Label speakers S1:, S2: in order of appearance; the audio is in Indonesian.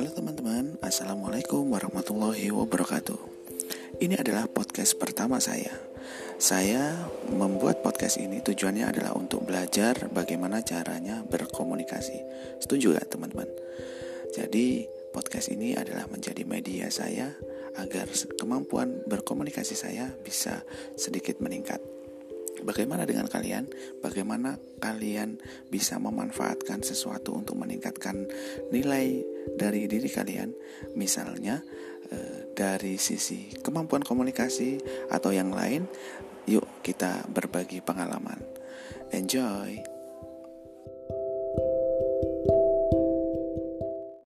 S1: Halo teman-teman, Assalamualaikum warahmatullahi wabarakatuh Ini adalah podcast pertama saya Saya membuat podcast ini tujuannya adalah untuk belajar bagaimana caranya berkomunikasi Setuju gak teman-teman? Jadi podcast ini adalah menjadi media saya Agar kemampuan berkomunikasi saya bisa sedikit meningkat Bagaimana dengan kalian? Bagaimana kalian bisa memanfaatkan sesuatu untuk meningkatkan nilai dari diri kalian, misalnya eh, dari sisi kemampuan komunikasi atau yang lain. Yuk, kita berbagi pengalaman. Enjoy!